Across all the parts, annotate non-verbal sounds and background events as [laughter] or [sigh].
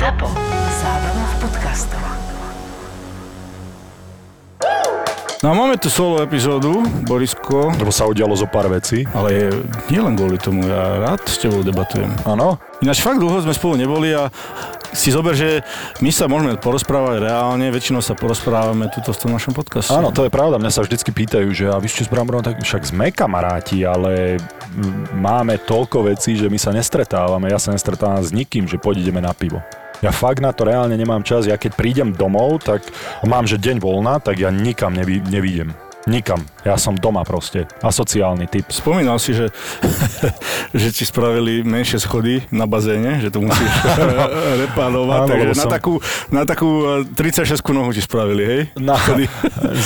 ZAPO. Zábrná v podcastov. No a máme tu solo epizódu, Borisko, Lebo sa udialo zo pár vecí. ale nielen kvôli tomu, ja rád s tebou debatujem. Áno. Ináč fakt dlho sme spolu neboli a si zober, že my sa môžeme porozprávať reálne, väčšinou sa porozprávame tuto v tom našom podcaste. Áno, to je pravda. Mňa sa vždycky pýtajú, že a vy ste s Bramborom, tak však sme kamaráti, ale máme toľko vecí, že my sa nestretávame. Ja sa nestretávam s nikým, že poď ideme na pivo. Ja fakt na to reálne nemám čas. Ja keď prídem domov, tak mám, že deň voľná, tak ja nikam nevy, nevidím. Nikam. Ja som doma proste. Asociálny typ. Spomínal si, že, [laughs] že ti spravili menšie schody na bazéne, že to musíš [laughs] [laughs] repárovať, takže lebo na som- takú, na takú e, 36 nohu ti spravili, hej? Na,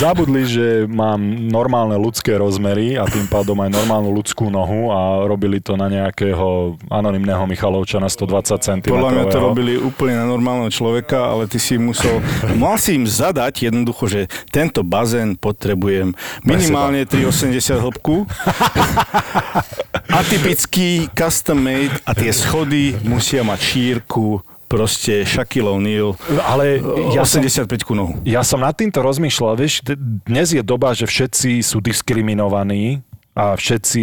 zabudli, že mám normálne ľudské rozmery a tým pádom aj normálnu ľudskú nohu a robili to na nejakého anonymného Michalovčana 120 cm. Podľa mňa to robili úplne na normálneho človeka, ale ty si musel, mal si im zadať jednoducho, že tento bazén potrebujem minimálne 3,80 hĺbku, [laughs] atypický custom made a tie schody musia mať šírku proste Shaquille O'Neal, Ale ja ja som, 85 nohu. ja som nad týmto rozmýšľal, vieš, dnes je doba, že všetci sú diskriminovaní a všetci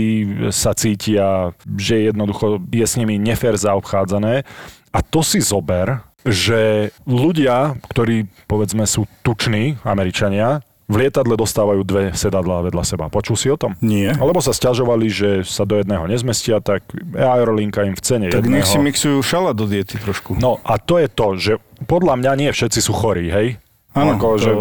sa cítia, že jednoducho je s nimi nefér zaobchádzané. A to si zober, že ľudia, ktorí povedzme sú tuční, Američania, v lietadle dostávajú dve sedadlá vedľa seba. Počul si o tom? Nie. Alebo sa stiažovali, že sa do jedného nezmestia, tak aerolinka im v cene Tak jedného. nech si mixujú šala do diety trošku. No a to je to, že podľa mňa nie všetci sú chorí, hej? Áno, Ako, to- že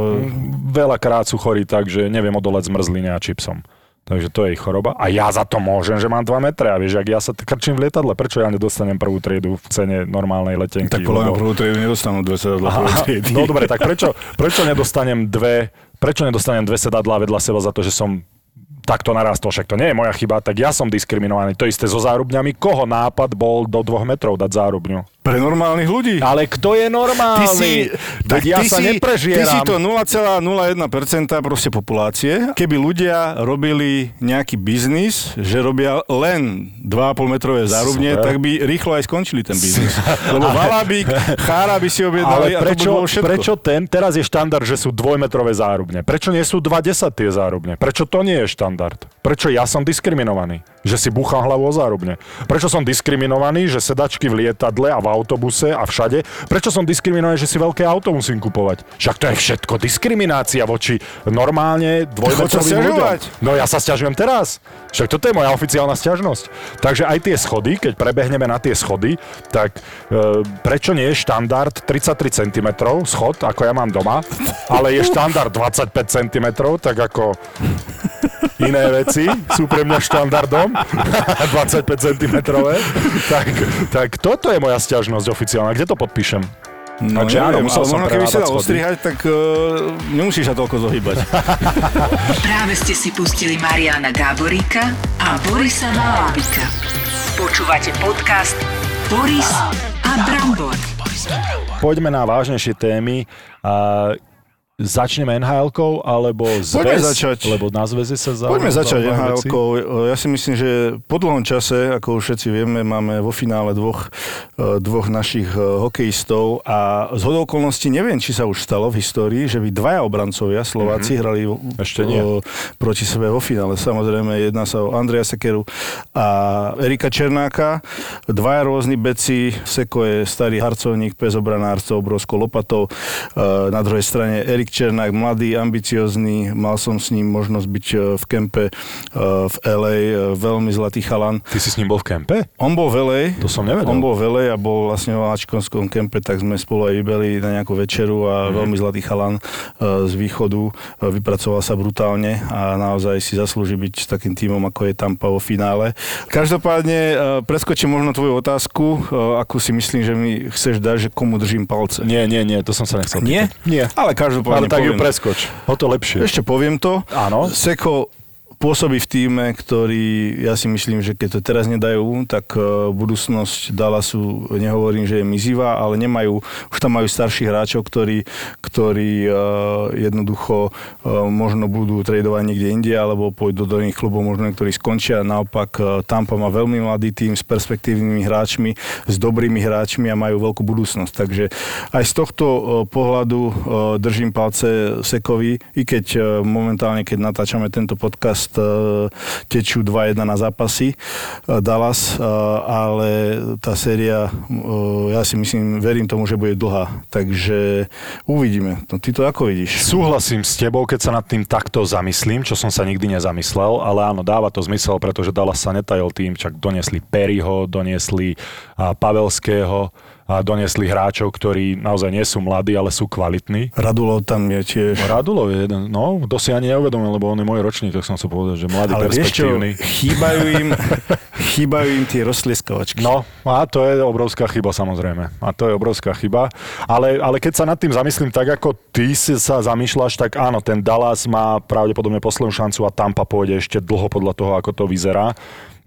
veľakrát sú chorí tak, že neviem odoleť zmrzline a čipsom. Takže to je ich choroba. A ja za to môžem, že mám 2 metre. A vieš, ak ja sa krčím v lietadle, prečo ja nedostanem prvú triedu v cene normálnej letenky? Tak podľa Lebo- prvú triedu nedostanú dve sedadla triedy. no dobre, tak prečo, prečo nedostanem dve prečo nedostanem dve sedadlá vedľa seba za to, že som takto narastol, však to nie je moja chyba, tak ja som diskriminovaný. To isté so zárubňami. Koho nápad bol do dvoch metrov dať zárubňu? Pre normálnych ľudí. Ale kto je normálny? Ty si, Veď ja ty sa si. Ty si to 0,01% proste populácie. Keby ľudia robili nejaký biznis, že robia len 2,5 metrové zárubne, Super. tak by rýchlo aj skončili ten biznis. Lebo Valabík, Chára by si objednali Ale a to by prečo, bolo všetko. prečo ten, teraz je štandard, že sú dvojmetrové zárubne? Prečo nie sú 20 tie zárubne? Prečo to nie je štandard? Prečo ja som diskriminovaný? Že si búcham hlavu o zárubne? Prečo som diskriminovaný, že sedačky v lietadle a v autobuse a všade? Prečo som diskriminovaný, že si veľké auto musím kupovať? Však to je všetko diskriminácia voči normálne dvojmetrovým ľuďom. No ja sa stiažujem teraz. Však toto je moja oficiálna stiažnosť. Takže aj tie schody, keď prebehneme na tie schody, tak e, prečo nie je štandard 33 cm schod, ako ja mám doma, ale je štandard 25 cm, tak ako iné veci sú pre mňa štandardom [laughs] 25 cm, tak, tak toto je moja stiažnosť oficiálna. Kde to podpíšem? No, Takže áno, musel som keby sa dal ostrihať, tak uh, nemusíš sa toľko zohybať. [laughs] Práve ste si pustili Mariana Gáboríka a Borisa Valábika. Počúvate podcast Boris a Brambor. Poďme na vážnejšie témy. Začneme NHL-kou, alebo zväz? Poďme začať. Lebo na zväze sa zaujímavé Poďme začať nhl. Ja si myslím, že po dlhom čase, ako už všetci vieme, máme vo finále dvoch, eh, dvoch našich eh, hokejistov a z hodou okolností neviem, či sa už stalo v histórii, že by dvaja obrancovia Slováci hrali Mhm. Ešte nie. eh, proti sebe vo finále. Samozrejme, jedná sa o Andreja Sekeru a Erika Černáka. Dvaja rôzni beci. Seko je starý harcovník, pes obranár s obrovskou lopatou. Na druhej strane Erik Černák, mladý, ambiciozný. Mal som s ním možnosť byť eh, v kempe eh, v LA. eh, Veľmi zlatý chalan. Ty si s ním bol v kempe? On bol v LA. To som nevedel. On bol v LA a bol vlastne v Ačkonskom kempe, tak sme spolu aj vybeli na nejakú večeru a veľmi zlatý chalan z východu. Vypracoval sa brutálne a naozaj si zaslúži byť s takým tímom, ako je Tampa vo finále. Každopádne preskočím možno tvoju otázku, akú si myslím, že mi chceš dať, že komu držím palce. Nie, nie, nie, to som sa nechcel Nie? pýtať. Nie. Ale každopádne Ale tak ju poviem. preskoč. O to lepšie. Ešte poviem to. Áno. Seko pôsobí v týme, ktorý ja si myslím, že keď to teraz nedajú, tak e, budúcnosť Dallasu, nehovorím, že je mizivá, ale nemajú, už tam majú starších hráčov, ktorí, ktorí e, jednoducho e, možno budú tradovať niekde inde, alebo pôjdu do iných klubov, možno niektorí skončia. Naopak Tampa má veľmi mladý tým s perspektívnymi hráčmi, s dobrými hráčmi a majú veľkú budúcnosť. Takže aj z tohto pohľadu držím palce Sekovi, i keď momentálne, keď natáčame tento podcast, tečú 2-1 na zápasy Dallas, ale tá séria, ja si myslím, verím tomu, že bude dlhá. Takže uvidíme. No, ty to ako vidíš? Súhlasím s tebou, keď sa nad tým takto zamyslím, čo som sa nikdy nezamyslel, ale áno, dáva to zmysel, pretože Dallas sa netajil tým, čak doniesli Perryho, doniesli Pavelského, a doniesli hráčov, ktorí naozaj nie sú mladí, ale sú kvalitní. Radulov tam je tiež. Radulov je jeden, no, to si ani neuvedomil, lebo on je môj ročník, tak som sa povedal, že mladý, ale perspektívny. Vieš čo, chýbajú im, [laughs] chýbajú im tie rozlieskovačky. No, a to je obrovská chyba samozrejme. A to je obrovská chyba. Ale, ale keď sa nad tým zamyslím tak, ako ty si sa zamýšľaš, tak áno, ten Dallas má pravdepodobne poslednú šancu a Tampa pôjde ešte dlho podľa toho, ako to vyzerá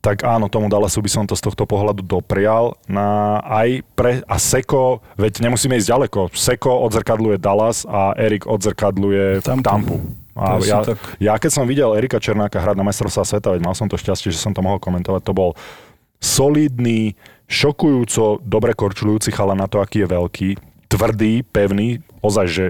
tak áno, tomu Dallasu by som to z tohto pohľadu doprial. Na aj pre, a Seko, veď nemusíme ísť ďaleko, Seko odzrkadluje Dallas a Erik odzrkadluje Tampu. Tampu. A ja, tak... ja keď som videl Erika Černáka hrať na mestrovstvá sveta, veď mal som to šťastie, že som to mohol komentovať, to bol solidný, šokujúco dobre korčulujúci chala na to, aký je veľký, tvrdý, pevný, ozaj, že,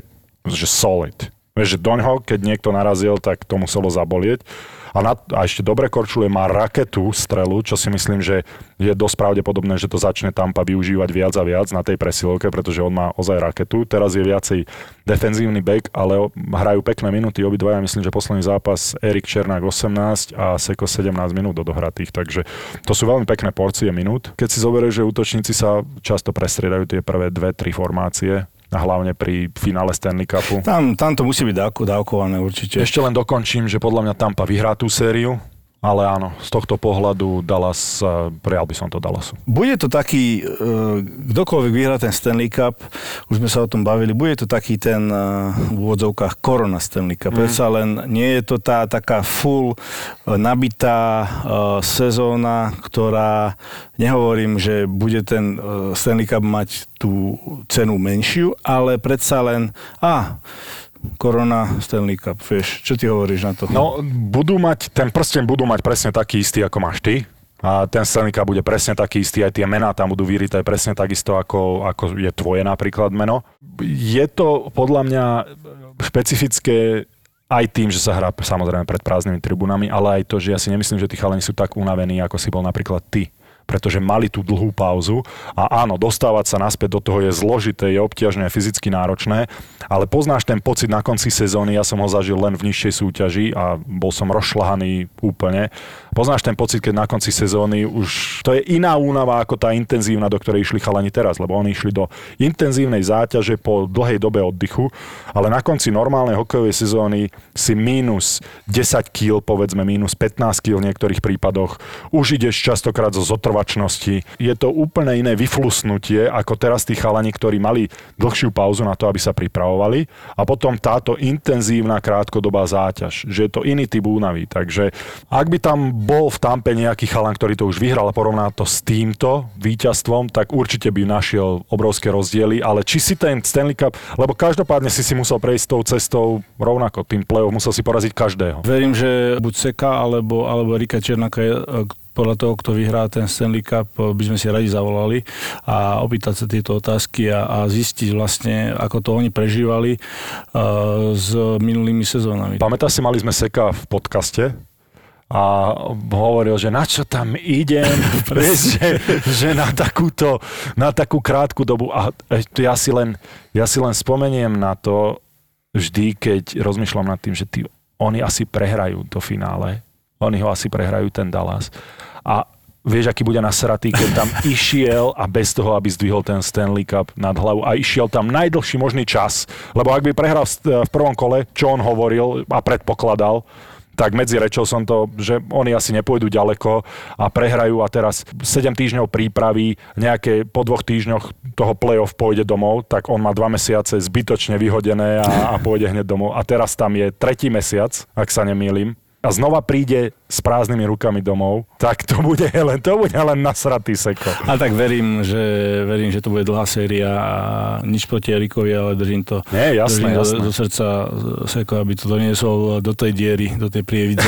že solid. Vieš, že doňho, keď niekto narazil, tak to muselo zabolieť a, na, a ešte dobre korčule má raketu strelu, čo si myslím, že je dosť pravdepodobné, že to začne Tampa využívať viac a viac na tej presilovke, pretože on má ozaj raketu. Teraz je viacej defenzívny back, ale hrajú pekné minúty obidvaja. Myslím, že posledný zápas Erik Černák 18 a Seko 17 minút odohratých, takže to sú veľmi pekné porcie minút. Keď si zoberieš, že útočníci sa často prestriedajú tie prvé dve, tri formácie, hlavne pri finále Stanley Cupu. Tam, tam to musí byť dávko, dávkované určite. Ešte len dokončím, že podľa mňa Tampa vyhrá tú sériu, ale áno, z tohto pohľadu Dallas, eh, prijal by som to Dallasu. Bude to taký, eh, kdokoľvek vyhrá ten Stanley Cup, už sme sa o tom bavili, bude to taký ten eh, v úvodzovkách korona Stanley Cup. Mm. Predsa len nie je to tá taká full nabitá sezóna, ktorá, nehovorím, že bude ten Stanley Cup mať tú cenu menšiu, ale predsa len, a korona Stanley Cup, vieš, čo ty hovoríš na to? No, budú mať, ten prsten budú mať presne taký istý, ako máš ty. A ten Stanley Cup bude presne taký istý, aj tie mená tam budú vyrité presne takisto, ako, ako je tvoje napríklad meno. Je to podľa mňa špecifické aj tým, že sa hrá samozrejme pred prázdnymi tribunami, ale aj to, že ja si nemyslím, že tí chalani sú tak unavení, ako si bol napríklad ty pretože mali tú dlhú pauzu a áno, dostávať sa naspäť do toho je zložité, je obťažné, fyzicky náročné, ale poznáš ten pocit na konci sezóny, ja som ho zažil len v nižšej súťaži a bol som rozšlahaný úplne. Poznáš ten pocit, keď na konci sezóny už to je iná únava ako tá intenzívna, do ktorej išli chalani teraz, lebo oni išli do intenzívnej záťaže po dlhej dobe oddychu, ale na konci normálnej hokejovej sezóny si mínus 10 kg, povedzme mínus 15 kg v niektorých prípadoch, už ideš častokrát zo zotrvaním zotrvačnosti. Je to úplne iné vyflusnutie, ako teraz tí chalani, ktorí mali dlhšiu pauzu na to, aby sa pripravovali a potom táto intenzívna krátkodobá záťaž, že je to iný typ únavy. Takže ak by tam bol v Tampe nejaký chalan, ktorý to už vyhral a porovná to s týmto víťazstvom, tak určite by našiel obrovské rozdiely, ale či si ten Stanley Cup, lebo každopádne si si musel prejsť tou cestou rovnako, tým play musel si poraziť každého. Verím, že buď Seka alebo, alebo Rika Černáka je podľa toho, kto vyhrá ten Stanley Cup, by sme si radi zavolali a opýtať sa tieto otázky a, a zistiť vlastne, ako to oni prežívali uh, s minulými sezónami. Pamätáš si, mali sme Seka v podcaste a hovoril, že na čo tam idem, [laughs] [laughs] vieš, že, že na, takúto, na takú krátku dobu. A ja si, len, ja si len spomeniem na to vždy, keď rozmýšľam nad tým, že tí, oni asi prehrajú to finále oni ho asi prehrajú ten Dallas. A vieš, aký bude nasratý, keď tam [laughs] išiel a bez toho, aby zdvihol ten Stanley Cup nad hlavu a išiel tam najdlhší možný čas, lebo ak by prehral v prvom kole, čo on hovoril a predpokladal, tak medzi rečou som to, že oni asi nepôjdu ďaleko a prehrajú a teraz 7 týždňov prípravy, nejaké po dvoch týždňoch toho play-off pôjde domov, tak on má dva mesiace zbytočne vyhodené a, a pôjde hneď domov. A teraz tam je tretí mesiac, ak sa nemýlim, a znova príde s prázdnymi rukami domov, tak to bude [laughs] len, to bude len nasratý seko. A tak verím, že, verím, že to bude dlhá séria a nič proti Erikovi, ale držím to Nie, jasné, držím jasné. Do, do srdca Seko, aby to doniesol do tej diery, do tej prievidze.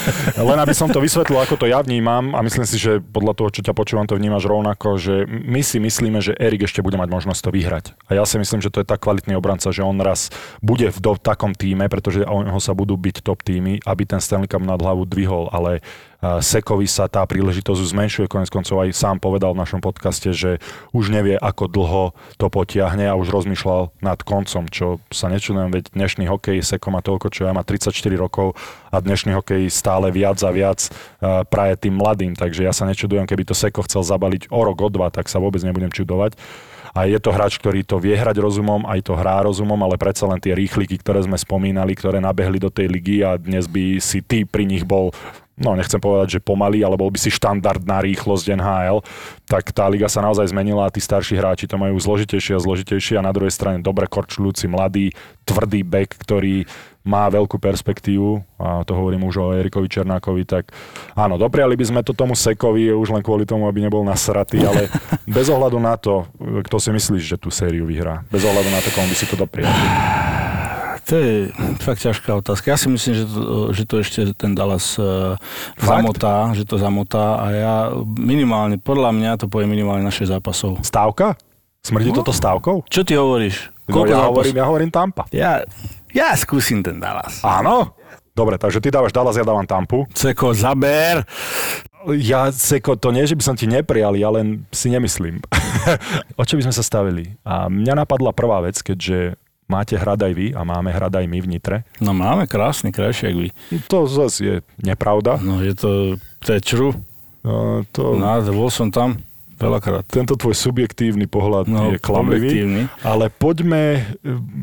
[laughs] Len aby som to vysvetlil, ako to ja vnímam a myslím si, že podľa toho, čo ťa počúvam, to vnímaš rovnako, že my si myslíme, že Erik ešte bude mať možnosť to vyhrať. A ja si myslím, že to je tak kvalitný obranca, že on raz bude v do, takom týme, pretože o neho sa budú byť top týmy, aby ten Stanley Cup nad hlavu dvihol, ale uh, Sekovi sa tá príležitosť zmenšuje, konec koncov aj sám povedal v našom podcaste, že už nevie, ako dlho to potiahne a už rozmýšľal nad koncom, čo sa nečudujem, veď dnešný hokej, Seko má toľko, čo ja má 34 rokov a dnešný hokej stále viac a viac uh, praje tým mladým, takže ja sa nečudujem, keby to Seko chcel zabaliť o rok, o dva, tak sa vôbec nebudem čudovať. A je to hráč, ktorý to vie hrať rozumom, aj to hrá rozumom, ale predsa len tie rýchliky, ktoré sme spomínali, ktoré nabehli do tej ligy a dnes by si ty pri nich bol no nechcem povedať, že pomalý, ale bol by si štandardná rýchlosť NHL, tak tá liga sa naozaj zmenila a tí starší hráči to majú zložitejšie a zložitejšie a na druhej strane dobre korčľujúci mladý, tvrdý back, ktorý má veľkú perspektívu, a to hovorím už o Erikovi Černákovi, tak áno, dopriali by sme to tomu Sekovi už len kvôli tomu, aby nebol nasratý, ale [laughs] bez ohľadu na to, kto si myslíš, že tú sériu vyhrá. Bez ohľadu na to, komu by si to dopriali. To je fakt ťažká otázka. Ja si myslím, že to, že to ešte ten Dallas uh, zamotá, že to zamotá a ja minimálne, podľa mňa to povie minimálne naše zápasov. Stávka? Smrdí No. toto stávkou? Čo ty hovoríš? No, ja, zápas- hovorím, ja hovorím Tampa. ja, ja skúsim ten Dallas. Áno? Dobre, takže ty dávaš Dallas, ja dávam Tampu. Ceko, zaber. Ja, Seko, to nie, že by som ti neprijal, ja len si nemyslím. [laughs] o čo by sme sa stavili? A mňa napadla prvá vec, keďže máte hrad aj vy a máme hrad aj my v Nitre. No máme krásny, krajší, jak vy. To zase je nepravda. No je to, to je true. No, to, No, bol som tam veľakrát. tento tvoj subjektívny pohľad No, je klamlivý. Ale poďme,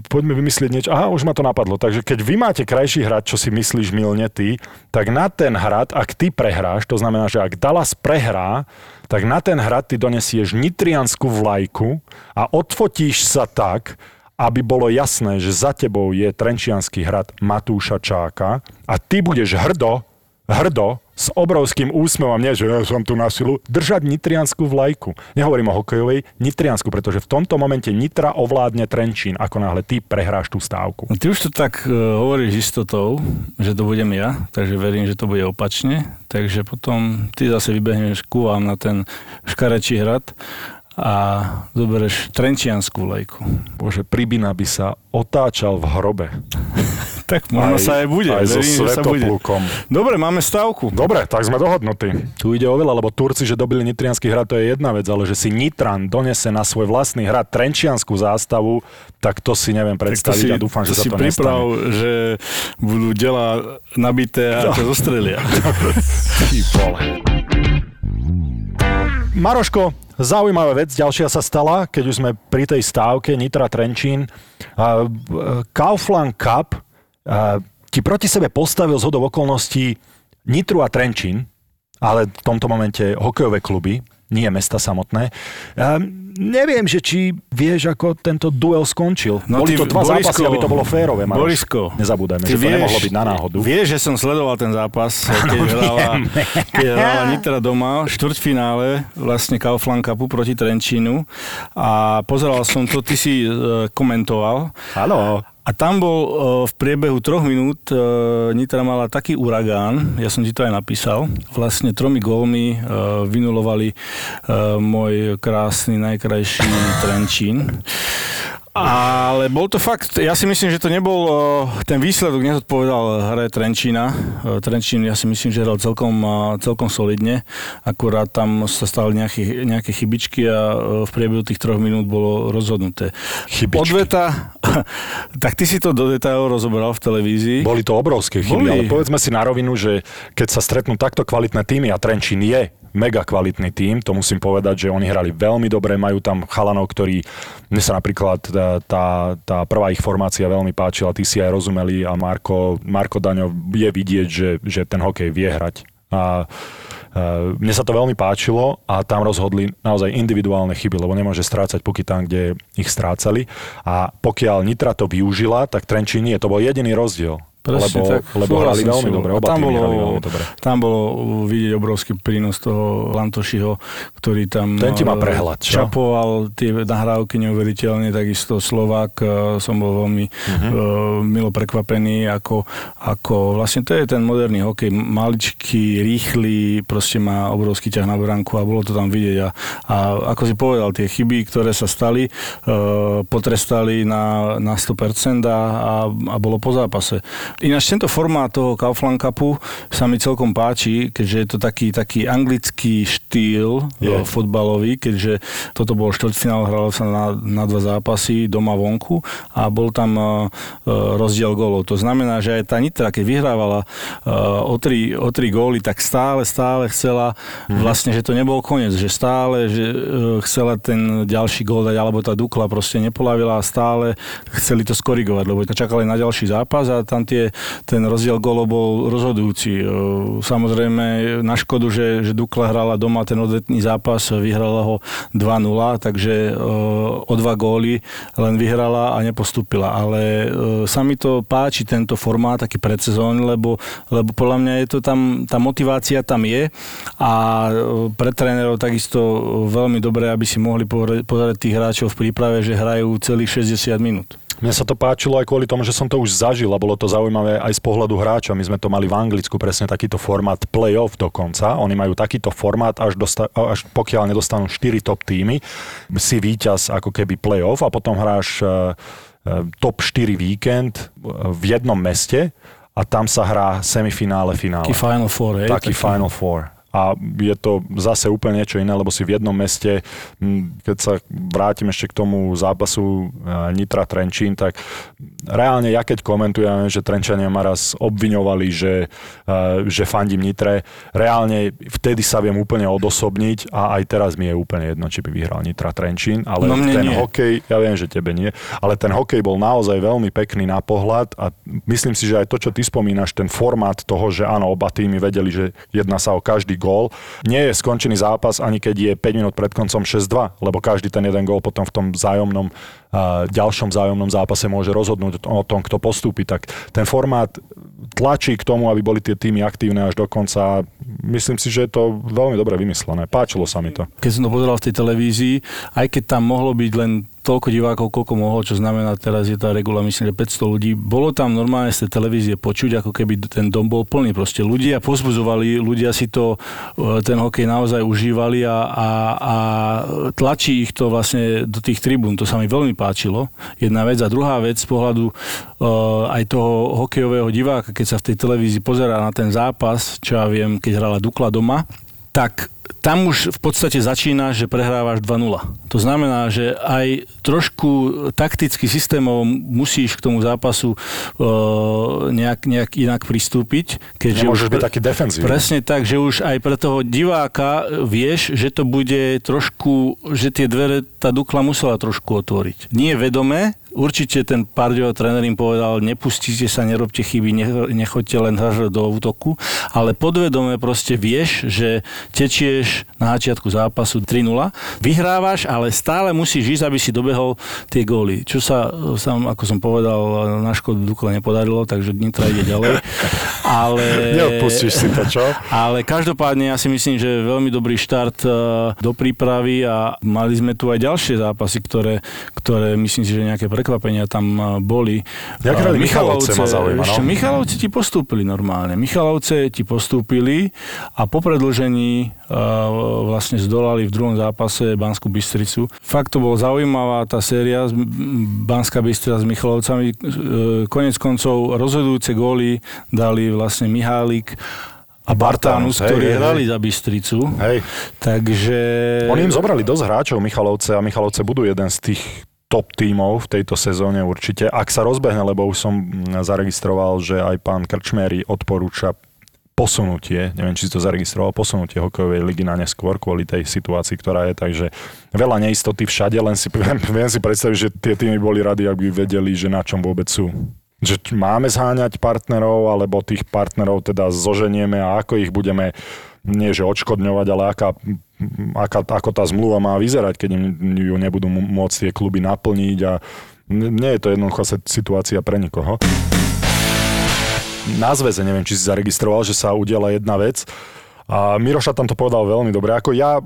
poďme vymyslieť niečo. Aha, už ma to napadlo. Takže keď vy máte krajší hrad, čo si myslíš milne ty, tak na ten hrad, ak ty prehráš, to znamená, že ak Dallas prehrá, tak na ten hrad ty donesieš nitrianskú vlajku a odfotíš sa tak, aby bolo jasné, že za tebou je Trenčianský hrad Matúša Čáka a ty budeš hrdo, hrdo, s obrovským úsmevom, nie, že ja som tu na silu, držať nitrianskú vlajku. Nehovorím o hokejovej, nitriansku, pretože v tomto momente Nitra ovládne Trenčín, ako náhle ty prehráš tú stávku. No, ty už to tak uh, hovoríš istotou, že to budem ja, takže verím, že to bude opačne. Takže potom ty zase vybehneš ku vám na ten škarečí hrad a zoberieš trenčianskú lejku. Bože, Pribina by sa otáčal v hrobe. [laughs] Tak možno sa aj bude. Aj so verím, svetoplúkom. Dobre, máme stavku. Dobre, tak sme dohodnutí. Tu ide o veľa, lebo Turci, že dobili Nitrianský hrad, to je jedna vec, ale že si Nitran donese na svoj vlastný hrad Trenčianskú zástavu, tak to si neviem predstaviť si, a dúfam, že sa si to priprav, nestane. že budú dela nabité a to zostrelia. [laughs] Ty vole. Maroško, zaujímavá vec, ďalšia sa stala, keď už sme pri tej stávke Nitra Trenčín. E, Kaufland Cup a, ti proti sebe postavil z okolností Nitru a Trenčín, ale v tomto momente hokejové kluby, nie mesta samotné. A, neviem, že či vieš, ako tento duel skončil. No Boli ty, to dva Borisko, zápasy, aby to bolo férové, Maroš. Borisko, Nezabúdajme, že to nemohlo byť na náhodu. Vieš, že som sledoval ten zápas, [laughs] keď hrala, keď hrala Nitra doma, štvrťfinále vlastne Kaufland Cupu proti Trenčínu a pozeral som to, ty si e, komentoval Áno. A tam bol e, v priebehu troch minút e, Nitra mala taký uragán, ja som ti to aj napísal, vlastne tromi gólmi e, vynulovali e, môj krásny, najkrajší Trenčín. Ale bol to fakt, ja si myslím, že to nebol, e, ten výsledok nezodpovedal hre Trenčína. E, Trenčín, ja si myslím, že hral celkom, e, celkom solidne, akurát tam sa stali nejaké, nejaké chybičky a v priebehu tých troch minút bolo rozhodnuté. Chybičky. Odveta, [laughs] tak ty si to do detailov rozoberal v televízii. Boli to obrovské chyby, Boli. ale povedzme si na rovinu, že keď sa stretnú takto kvalitné týmy a Trenčín je mega kvalitný tím, to musím povedať, že oni hrali veľmi dobre, majú tam chalanov, ktorí, mne sa napríklad tá, tá, tá prvá ich formácia veľmi páčila, ty si aj rozumeli a Marko, Marko Daňo je vidieť, že, že ten hokej vie hrať. A Uh, mne sa to veľmi páčilo a tam rozhodli naozaj individuálne chyby, lebo nemôže strácať puky tam, kde ich strácali. A pokiaľ Nitra to využila, tak Trenčín nie. To bol jediný rozdiel. Presne lebo, tak. lebo hrali veľmi dobre. Oba tam bolo, veľmi dobre. Tam bolo vidieť obrovský prínos toho Lantošiho, ktorý tam Ten ti má eh, prehľad, čo? čapoval tie nahrávky neuveriteľne, takisto Slovák eh, som bol veľmi uh-huh. milo prekvapený, ako, ako vlastne to je ten moderný hokej, maličký, rýchly, proste má obrovský ťah na bránku a bolo to tam vidieť a, a ako si povedal, tie chyby, ktoré sa stali, uh, potrestali na, na 100% a, a, a bolo po zápase. Ináč tento formát toho Kaufland Cupu sa mi celkom páči, keďže je to taký, taký anglický štýl yeah. fotbalový, keďže toto bol štvrťfinál, hralo sa na, na dva zápasy doma vonku a bol tam uh, rozdiel gólov. To znamená, že aj tá Nitra, keď vyhrávala uh, o, tri, o tri góly, tak stále, stále chcela mm. vlastne, že to nebol koniec, že stále že, uh, chcela ten ďalší gól dať, alebo tá Dukla proste nepolavila a stále chceli to skorigovať, lebo čakali na ďalší zápas a tam tie, ten rozdiel gólov bol rozhodujúci. Uh, samozrejme na škodu, že, že Dukla hrala doma ten odvetný zápas, vyhrala ho 2-0, takže uh, o dva góly len vyhrala a nepostúpila. Ale uh, sa mi to páči, tento formát, taký predsezónny, lebo, lebo podľa mňa je to tam, tá motivácia tam je a pre trénerov takisto veľmi dobré, aby si mohli pozerať tých hráčov v príprave, že hrajú celých 60 minút. Mne sa to páčilo aj kvôli tomu, že som to už zažil a bolo to zaujímavé aj z pohľadu hráča. My sme to mali v Anglicku presne takýto formát play-off dokonca. Oni majú takýto formát, až, dosta- až pokiaľ nedostanú 4 top týmy, si víťaz ako keby play-off a potom hráš uh, top 4 víkend v jednom meste a tam sa hrá semifinále, finále. Taký Final Four, hej? Taký Final Four a je to zase úplne niečo iné, lebo si v jednom meste, keď sa vrátim ešte k tomu zápasu Nitra Trenčín, tak reálne ja keď komentujem, že Trenčania ma raz obviňovali, že, že fandím Nitre, reálne vtedy sa viem úplne odosobniť a aj teraz mi je úplne jedno, či by vyhral Nitra Trenčín, ale no ten nie. hokej, ja viem, že tebe nie, ale ten hokej bol naozaj veľmi pekný na pohľad a myslím si, že aj to, čo ty spomínaš, ten formát toho, že áno, oba týmy vedeli, že jedná sa o každý gól. Nie je skončený zápas, ani keď je 5 minút pred koncom 6-2, lebo každý ten jeden gól potom v tom vzájomnom, ďalšom vzájomnom zápase môže rozhodnúť o tom, kto postúpi. Tak ten formát tlačí k tomu, aby boli tie týmy aktívne až do konca. Myslím si, že je to veľmi dobre vymyslené. Páčilo sa mi to. Keď som to pozeral v tej televízii, aj keď tam mohlo byť len toľko divákov, koľko mohlo, čo znamená teraz je tá regula, myslím, že 500 ľudí. Bolo tam normálne z tej televízie počuť, ako keby ten dom bol plný. Proste ľudia pozbudzovali, ľudia si to, ten hokej naozaj užívali a, a, a tlačí ich to vlastne do tých tribún. To sa mi veľmi páčilo. Jedna vec. A druhá vec z pohľadu uh, aj toho hokejového diváka, keď sa v tej televízii pozerá na ten zápas, čo ja viem, keď hrala Dukla doma, tak tam už v podstate začína, že prehrávaš 2-0. To znamená, že aj trošku takticky systémovo musíš k tomu zápasu uh, nejak, nejak inak pristúpiť. Keďže Nemôžeš už, byť taký defenzívny. Presne tak, že už aj pre toho diváka vieš, že to bude trošku, že tie dvere tá Dukla musela trošku otvoriť. Nie vedomé, Určite ten Pardio tréner im povedal, nepustite sa, nerobte chyby, nechoďte len hrať do útoku, ale podvedome proste vieš, že tečieš na začiatku zápasu 3-0, vyhrávaš, ale stále musíš ísť, aby si dobehol tie góly. Čo sa, sam, ako som povedal, na škodu Dukle nepodarilo, takže Nitra ide ďalej. [laughs] Ale, Neodpustíš si to, čo? Ale každopádne ja si myslím, že veľmi dobrý štart e, do prípravy a mali sme tu aj ďalšie zápasy, ktoré, ktoré myslím si, že nejaké prekvapenia tam boli. Jak hrali Michalovce, ma zaujíma, no? Michalovce ti postúpili normálne. Michalovce ti postúpili a po predlžení vlastne zdolali v druhom zápase Banskú Bystricu. Fakt to bolo zaujímavá tá séria Banská Bystrica s Michalovcami. Uh, konec koncov rozhodujúce góly dali vlastne Mihálik a Bartánus, ktorí hej, hrali hej. za Bystricu. Hej. Takže... Oni im zobrali dosť hráčov Michalovce a Michalovce budú jeden z tých top tímov v tejto sezóne určite. Ak sa rozbehne, lebo už som zaregistroval, že aj pán Krčmery odporúča posunutie, neviem, či si to zaregistroval, posunutie hokejovej ligy na neskôr kvôli tej situácii, ktorá je, takže veľa neistoty všade, len si [laughs] viem, si predstaviť, že tie týmy boli rady, ak by vedeli, že na čom vôbec sú. Že máme zháňať partnerov, alebo tých partnerov teda zoženieme a ako ich budeme nie že odškodňovať, ale aká, aká, ako tá zmluva má vyzerať, keď ju nebudú môcť tie kluby naplniť a nie je to jednoduchá situácia pre nikoho. Na zväze, neviem, či si zaregistroval, že sa udiela jedna vec, a Miroša tam to povedal veľmi dobre. Ako ja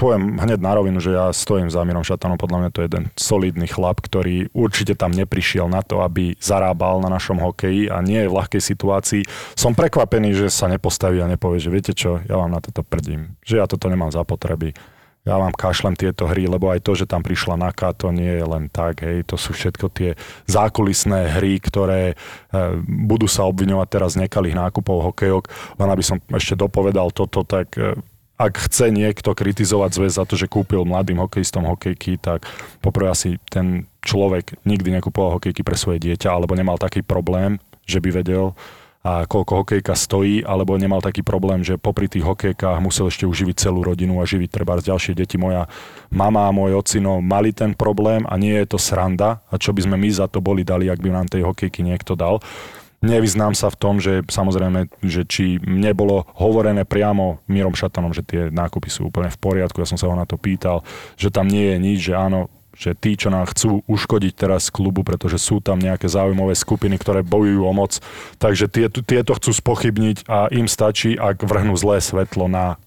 poviem hneď na rovinu, že ja stojím za Mirom Šatanom, podľa mňa to je jeden solidný chlap, ktorý určite tam neprišiel na to, aby zarábal na našom hokeji a nie je v ľahkej situácii. Som prekvapený, že sa nepostaví a nepovie, že viete čo, ja vám na toto prdím, že ja toto nemám za potreby ja vám kašlem tieto hry, lebo aj to, že tam prišla Naka, to nie je len tak, hej, to sú všetko tie zákulisné hry, ktoré e, budú sa obviňovať teraz z nekalých nákupov hokejok. Len aby som ešte dopovedal toto, tak e, ak chce niekto kritizovať zväz za to, že kúpil mladým hokejistom hokejky, tak poprvé asi ten človek nikdy nekupoval hokejky pre svoje dieťa, alebo nemal taký problém, že by vedel, a koľko hokejka stojí, alebo nemal taký problém, že popri tých hokejkách musel ešte uživiť celú rodinu a živiť treba z ďalšie deti. Moja mama a môj ocino mali ten problém a nie je to sranda. A čo by sme my za to boli dali, ak by nám tej hokejky niekto dal. Nevyznám sa v tom, že samozrejme, že či mne bolo hovorené priamo Mírom Šatanom, že tie nákupy sú úplne v poriadku, ja som sa ho na to pýtal, že tam nie je nič, že áno, že tí, čo nám chcú uškodiť teraz klubu, pretože sú tam nejaké záujmové skupiny, ktoré bojujú o moc, takže tieto, tieto chcú spochybniť a im stačí, ak vrhnú zlé svetlo na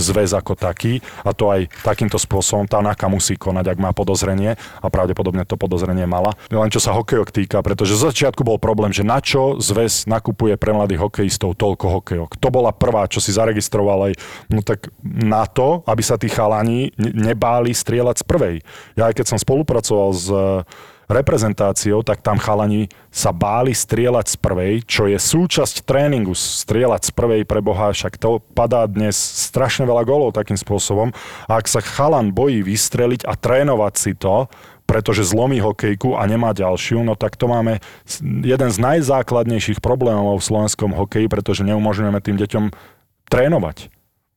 zväz ako taký a to aj takýmto spôsobom tá NAKA musí konať, ak má podozrenie a pravdepodobne to podozrenie mala. Len čo sa hokejok týka, pretože z začiatku bol problém, že na čo zväz nakupuje pre mladých hokejistov toľko hokejok. To bola prvá, čo si zaregistroval aj, no tak na to, aby sa tí chalani nebáli strieľať z prvej. Ja aj keď som spolupracoval s reprezentáciou, tak tam chalani sa báli strieľať z prvej, čo je súčasť tréningu strieľať z prvej pre Boha, však to padá dnes strašne veľa golov takým spôsobom. A ak sa chalan bojí vystreliť a trénovať si to, pretože zlomí hokejku a nemá ďalšiu, no tak to máme jeden z najzákladnejších problémov v slovenskom hokeji, pretože neumožňujeme tým deťom trénovať.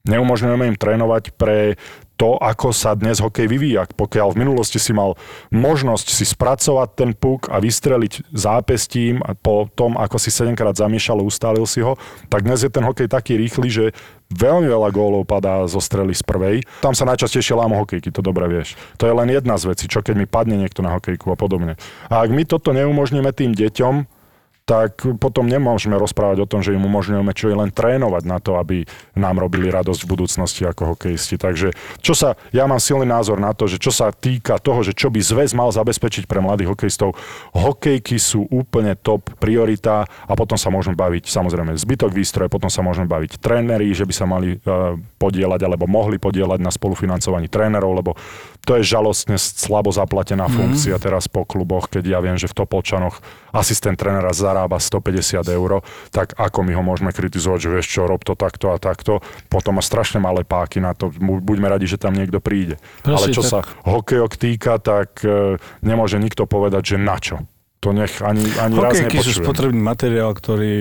Neumožňujeme im trénovať pre to, ako sa dnes hokej vyvíja. Pokiaľ v minulosti si mal možnosť si spracovať ten puk a vystreliť zápestím a po tom, ako si 7 krát zamiešal ustálil si ho, tak dnes je ten hokej taký rýchly, že veľmi veľa gólov padá zo strely z prvej. Tam sa najčastejšie lámu hokejky, to dobre vieš. To je len jedna z vecí, čo keď mi padne niekto na hokejku a podobne. A ak my toto neumožníme tým deťom, tak potom nemôžeme rozprávať o tom, že im umožňujeme čo je len trénovať na to, aby nám robili radosť v budúcnosti ako hokejisti. Takže čo sa, ja mám silný názor na to, že čo sa týka toho, že čo by zväz mal zabezpečiť pre mladých hokejistov, hokejky sú úplne top priorita a potom sa môžeme baviť samozrejme zbytok výstroje, potom sa môžeme baviť tréneri, že by sa mali uh, podielať alebo mohli podielať na spolufinancovaní trénerov, lebo to je žalostne slabo zaplatená mm. funkcia teraz po kluboch, keď ja viem, že v Topolčanoch asistent trénera zarába 150 eur, tak ako my ho môžeme kritizovať, že vieš čo, rob to takto a takto, potom má strašne malé páky na to, buďme radi, že tam niekto príde. Prosím, Ale čo tak... sa hokejok týka, tak e, nemôže nikto povedať, že na čo. To nech ani, ani raz nepočujem. sú spotrebný materiál, ktorý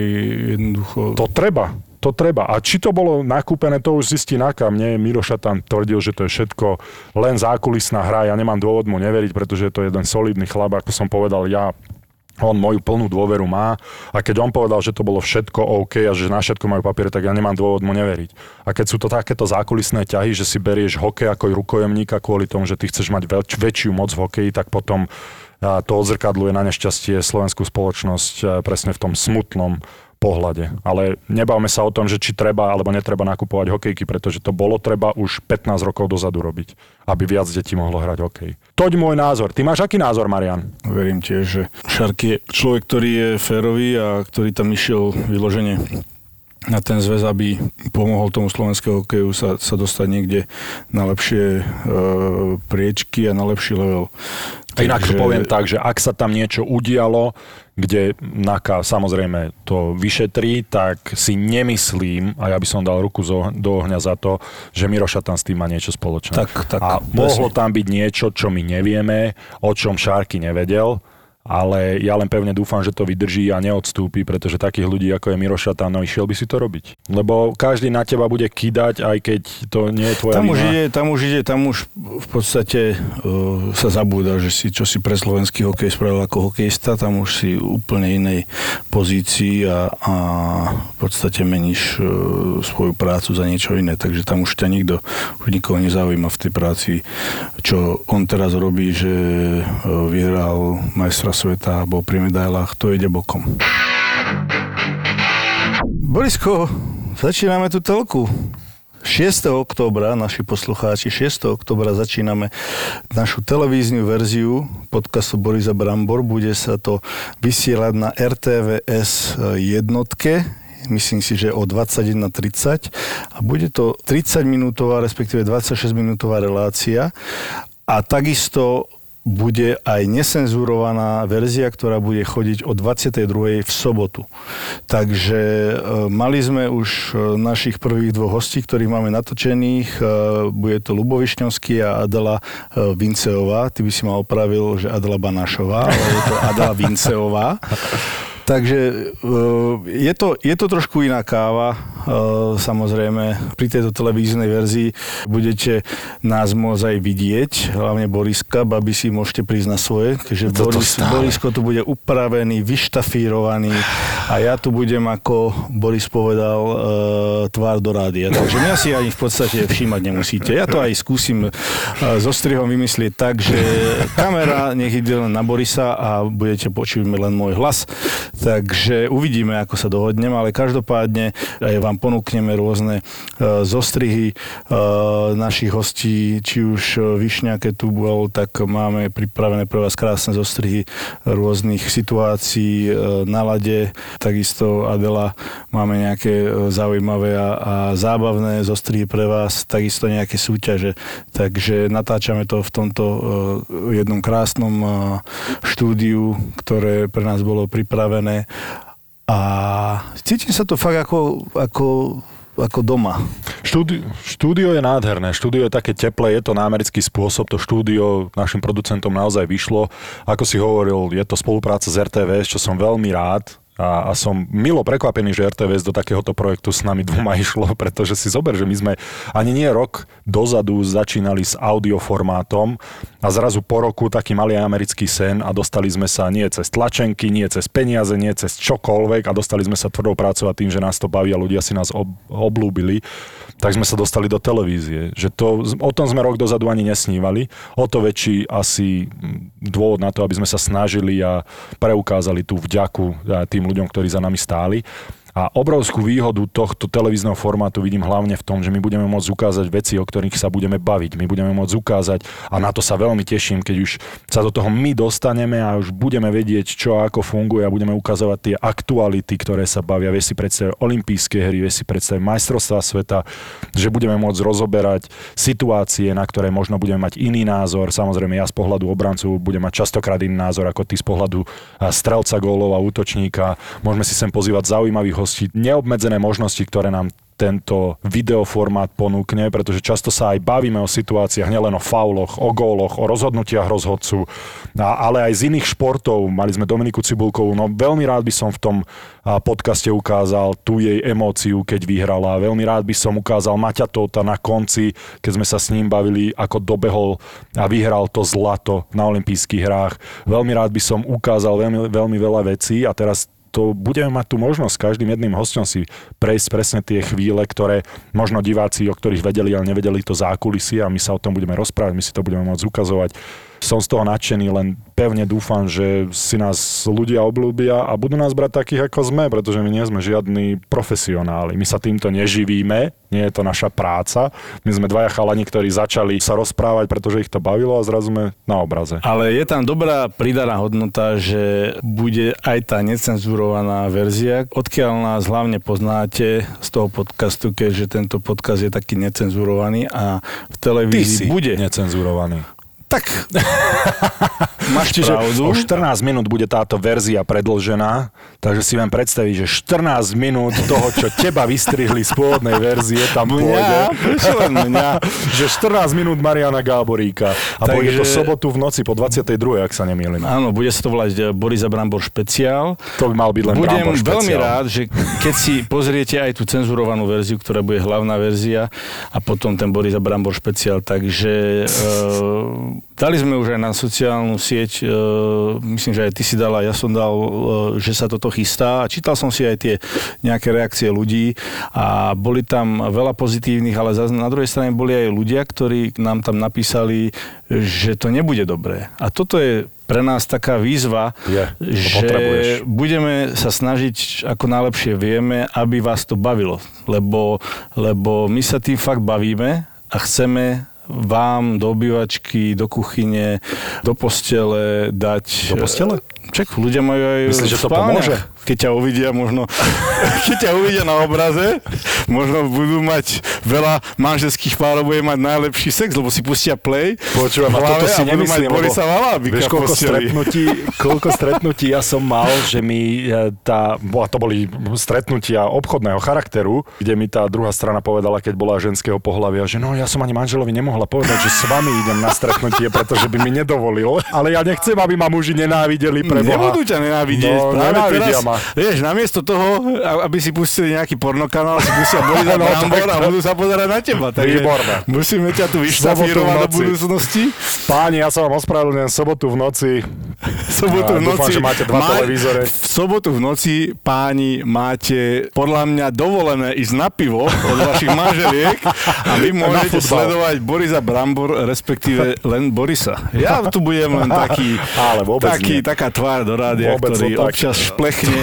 jednoducho... To treba to treba. A či to bolo nakúpené, to už zistí Naka. Mne Miroša tam tvrdil, že to je všetko len zákulisná hra. Ja nemám dôvod mu neveriť, pretože to je jeden solidný chlap, ako som povedal, ja on moju plnú dôveru má a keď on povedal, že to bolo všetko OK a že na všetko majú papiere, tak ja nemám dôvod mu neveriť. A keď sú to takéto zákulisné ťahy, že si berieš hokej ako rukojemníka kvôli tomu, že ty chceš mať väč- väčšiu moc v hokeji, tak potom to odzrkadluje na nešťastie slovenskú spoločnosť presne v tom smutnom pohľade. Ale nebavme sa o tom, že či treba alebo netreba nakupovať hokejky, pretože to bolo treba už 15 rokov dozadu robiť, aby viac detí mohlo hrať hokej. Toť môj názor. Ty máš aký názor, Marian? Verím tiež, že Šark je človek, ktorý je férový a ktorý tam išiel vyložene na ten zväz, aby pomohol tomu slovenského hokeju sa, sa dostať niekde na lepšie e, priečky a na lepší level. Takže... Inak to poviem tak, že ak sa tam niečo udialo, kde NAKA samozrejme to vyšetrí, tak si nemyslím, a ja by som dal ruku do ohňa za to, že Miroša tam s tým má niečo spoločné. Tak, tak, a mohlo tam byť niečo, čo my nevieme, o čom Šárky nevedel ale ja len pevne dúfam, že to vydrží a neodstúpi, pretože takých ľudí ako je Miroš Šatán, išiel by si to robiť. Lebo každý na teba bude kýdať, aj keď to nie je tvoja tam už ide, tam už ide, tam už v podstate uh, sa zabúda, že si, čo si pre slovenský hokej spravil ako hokejista, tam už si úplne inej pozícii a, a v podstate meníš uh, svoju prácu za niečo iné, takže tam už ťa nikto, už nikoho nezaujíma v tej práci, čo on teraz robí, že uh, vyhral majstra sveta, bol pri medailách, to ide bokom. Borisko, začíname tú telku. 6. októbra, naši poslucháči, 6. októbra začíname našu televíznu verziu podcastu Borisa Brambor. Bude sa to vysielať na RTVS jednotke, myslím si, že o 21.30 a bude to 30 minútová, respektíve 26 minútová relácia a takisto bude aj nesenzurovaná verzia, ktorá bude chodiť o 22. v sobotu. Takže e, mali sme už e, našich prvých dvoch hostí, ktorých máme natočených. E, bude to Lubovišňovský a Adela Vinceová. Ty by si ma opravil, že Adela Banašová, ale je to Adela Vinceová. [laughs] Takže je to, je to trošku iná káva, samozrejme. Pri tejto televíznej verzii budete nás môcť aj vidieť, hlavne Boriska, babi si môžete prísť na svoje, keďže Boris, Borisko tu bude upravený, vyštafírovaný a ja tu budem, ako Boris povedal, tvár do rádia. Takže mňa si ani v podstate všímať nemusíte. Ja to aj skúsim so strihom vymyslieť tak, že kamera nech ide len na Borisa a budete počuť len môj hlas. Takže uvidíme, ako sa dohodnem, ale každopádne aj vám ponúkneme rôzne e, zostrihy e, našich hostí, či už Višňa, keď tu bol, tak máme pripravené pre vás krásne zostrihy rôznych situácií e, na lade. Takisto Adela máme nejaké zaujímavé a, a zábavné zostrihy pre vás, takisto nejaké súťaže. Takže natáčame to v tomto jednom krásnom štúdiu, ktoré pre nás bolo pripravené a cítim sa to fakt ako, ako ako doma. Štúdio, štúdio je nádherné, štúdio je také teplé, je to na americký spôsob, to štúdio našim producentom naozaj vyšlo. Ako si hovoril, je to spolupráca s RTVS, čo som veľmi rád, a, a som milo prekvapený, že RTVS do takéhoto projektu s nami dvoma [laughs] išlo, pretože si zober, že my sme ani nie rok dozadu začínali s audioformátom a zrazu po roku taký malý americký sen a dostali sme sa nie cez tlačenky, nie cez peniaze, nie cez čokoľvek a dostali sme sa tvrdou pracovať tým, že nás to baví a ľudia si nás ob, oblúbili tak sme sa dostali do televízie. Že to, o tom sme rok dozadu ani nesnívali. O to väčší asi dôvod na to, aby sme sa snažili a preukázali tú vďaku tým ľuďom, ktorí za nami stáli. A obrovskú výhodu tohto televízneho formátu vidím hlavne v tom, že my budeme môcť ukázať veci, o ktorých sa budeme baviť. My budeme môcť ukázať, a na to sa veľmi teším, keď už sa do toho my dostaneme a už budeme vedieť, čo a ako funguje a budeme ukazovať tie aktuality, ktoré sa bavia. Vie si predstaviť olympijské hry, vie si predstaviť majstrovstvá sveta, že budeme môcť rozoberať situácie, na ktoré možno budeme mať iný názor. Samozrejme, ja z pohľadu obrancu budem mať častokrát iný názor ako ty z pohľadu strelca gólov a útočníka. Môžeme si sem pozývať zaujímavých rýchlosti, neobmedzené možnosti, ktoré nám tento videoformát ponúkne, pretože často sa aj bavíme o situáciách, nielen o fauloch, o góloch, o rozhodnutiach rozhodcu, ale aj z iných športov. Mali sme Dominiku Cibulkovú, no veľmi rád by som v tom podcaste ukázal tú jej emóciu, keď vyhrala. Veľmi rád by som ukázal Maťa Tóta na konci, keď sme sa s ním bavili, ako dobehol a vyhral to zlato na olympijských hrách. Veľmi rád by som ukázal veľmi, veľmi veľa vecí a teraz to budeme mať tú možnosť každým jedným hostom si prejsť presne tie chvíle, ktoré možno diváci, o ktorých vedeli, ale nevedeli to zákulisie a my sa o tom budeme rozprávať, my si to budeme môcť ukazovať som z toho nadšený, len pevne dúfam, že si nás ľudia obľúbia a budú nás brať takých, ako sme, pretože my nie sme žiadni profesionáli. My sa týmto neživíme, nie je to naša práca. My sme dvaja chalani, ktorí začali sa rozprávať, pretože ich to bavilo a zrazu sme na obraze. Ale je tam dobrá pridaná hodnota, že bude aj tá necenzurovaná verzia, odkiaľ nás hlavne poznáte z toho podcastu, keďže tento podcast je taký necenzurovaný a v televízii bude necenzurovaný. Tak, [laughs] máš Čiže pravdu. o 14 minút bude táto verzia predlžená, takže si viem predstaviť, že 14 minút toho, čo teba vystrihli z pôvodnej verzie, tam mňa, pôjde. len mňa. [laughs] že 14 minút Mariana Gáboríka. A takže, pôjde to sobotu v noci po 22. ak sa nemýlim. Áno, bude sa to volať eh, Borisa Brambor špeciál. To by mal byť len Budem Brambor špeciál. veľmi rád, že keď si pozriete aj tú cenzurovanú verziu, ktorá bude hlavná verzia a potom ten Borisa Brambor špeciál, takže uh, Dali sme už aj na sociálnu sieť, e, myslím, že aj ty si dala, ja som dal, e, že sa toto chystá a čítal som si aj tie nejaké reakcie ľudí a boli tam veľa pozitívnych, ale na druhej strane boli aj ľudia, ktorí nám tam napísali, že to nebude dobré. A toto je pre nás taká výzva, Je, že potrebuješ. budeme sa snažiť, ako najlepšie vieme, aby vás to bavilo. Lebo, lebo my sa tým fakt bavíme a chceme vám do obývačky, do kuchyne, do postele dať... Do postele? Čak, ľudia majú aj Myslíš, že to pomôže? Keď ťa uvidia možno, [laughs] keď ťa uvidia na obraze, možno budú mať veľa manželských párov, bude mať najlepší sex, lebo si pustia play. Počúvam, a toto si a nemyslím, lebo Borisa Valábika vieš, koľko posteli. stretnutí, koľko stretnutí ja som mal, že mi e, tá, bola, to boli stretnutia obchodného charakteru, kde mi tá druhá strana povedala, keď bola ženského pohľavia, že no ja som ani manželovi nemohla povedať, že s vami idem na stretnutie, pretože by mi nedovolil. Ale ja nechcem, aby ma muži nenávideli pre Boha. Nebudú ťa nenávidieť. No, nenávidia teraz, ma. Vieš, namiesto toho, aby si pustili nejaký pornokanál, si pustia [laughs] Borisa Brambor a budú sa pozerať na teba. Takže Výborné. musíme ťa tu vyštafírovať do budúcnosti. Páni, ja sa vám ospravedlňujem sobotu v noci. Sobotu v dúfam, noci. že máte dva televízore. V sobotu v noci, páni, máte podľa mňa dovolené ísť na pivo od vašich [laughs] manželiek a vy môžete sledovať Borisa Brambor, respektíve len Borisa. Ja tu budem len taký, [laughs] Ale taký nie. taká tvár do rádia, Vôbec ktorý to tak. občas šplechne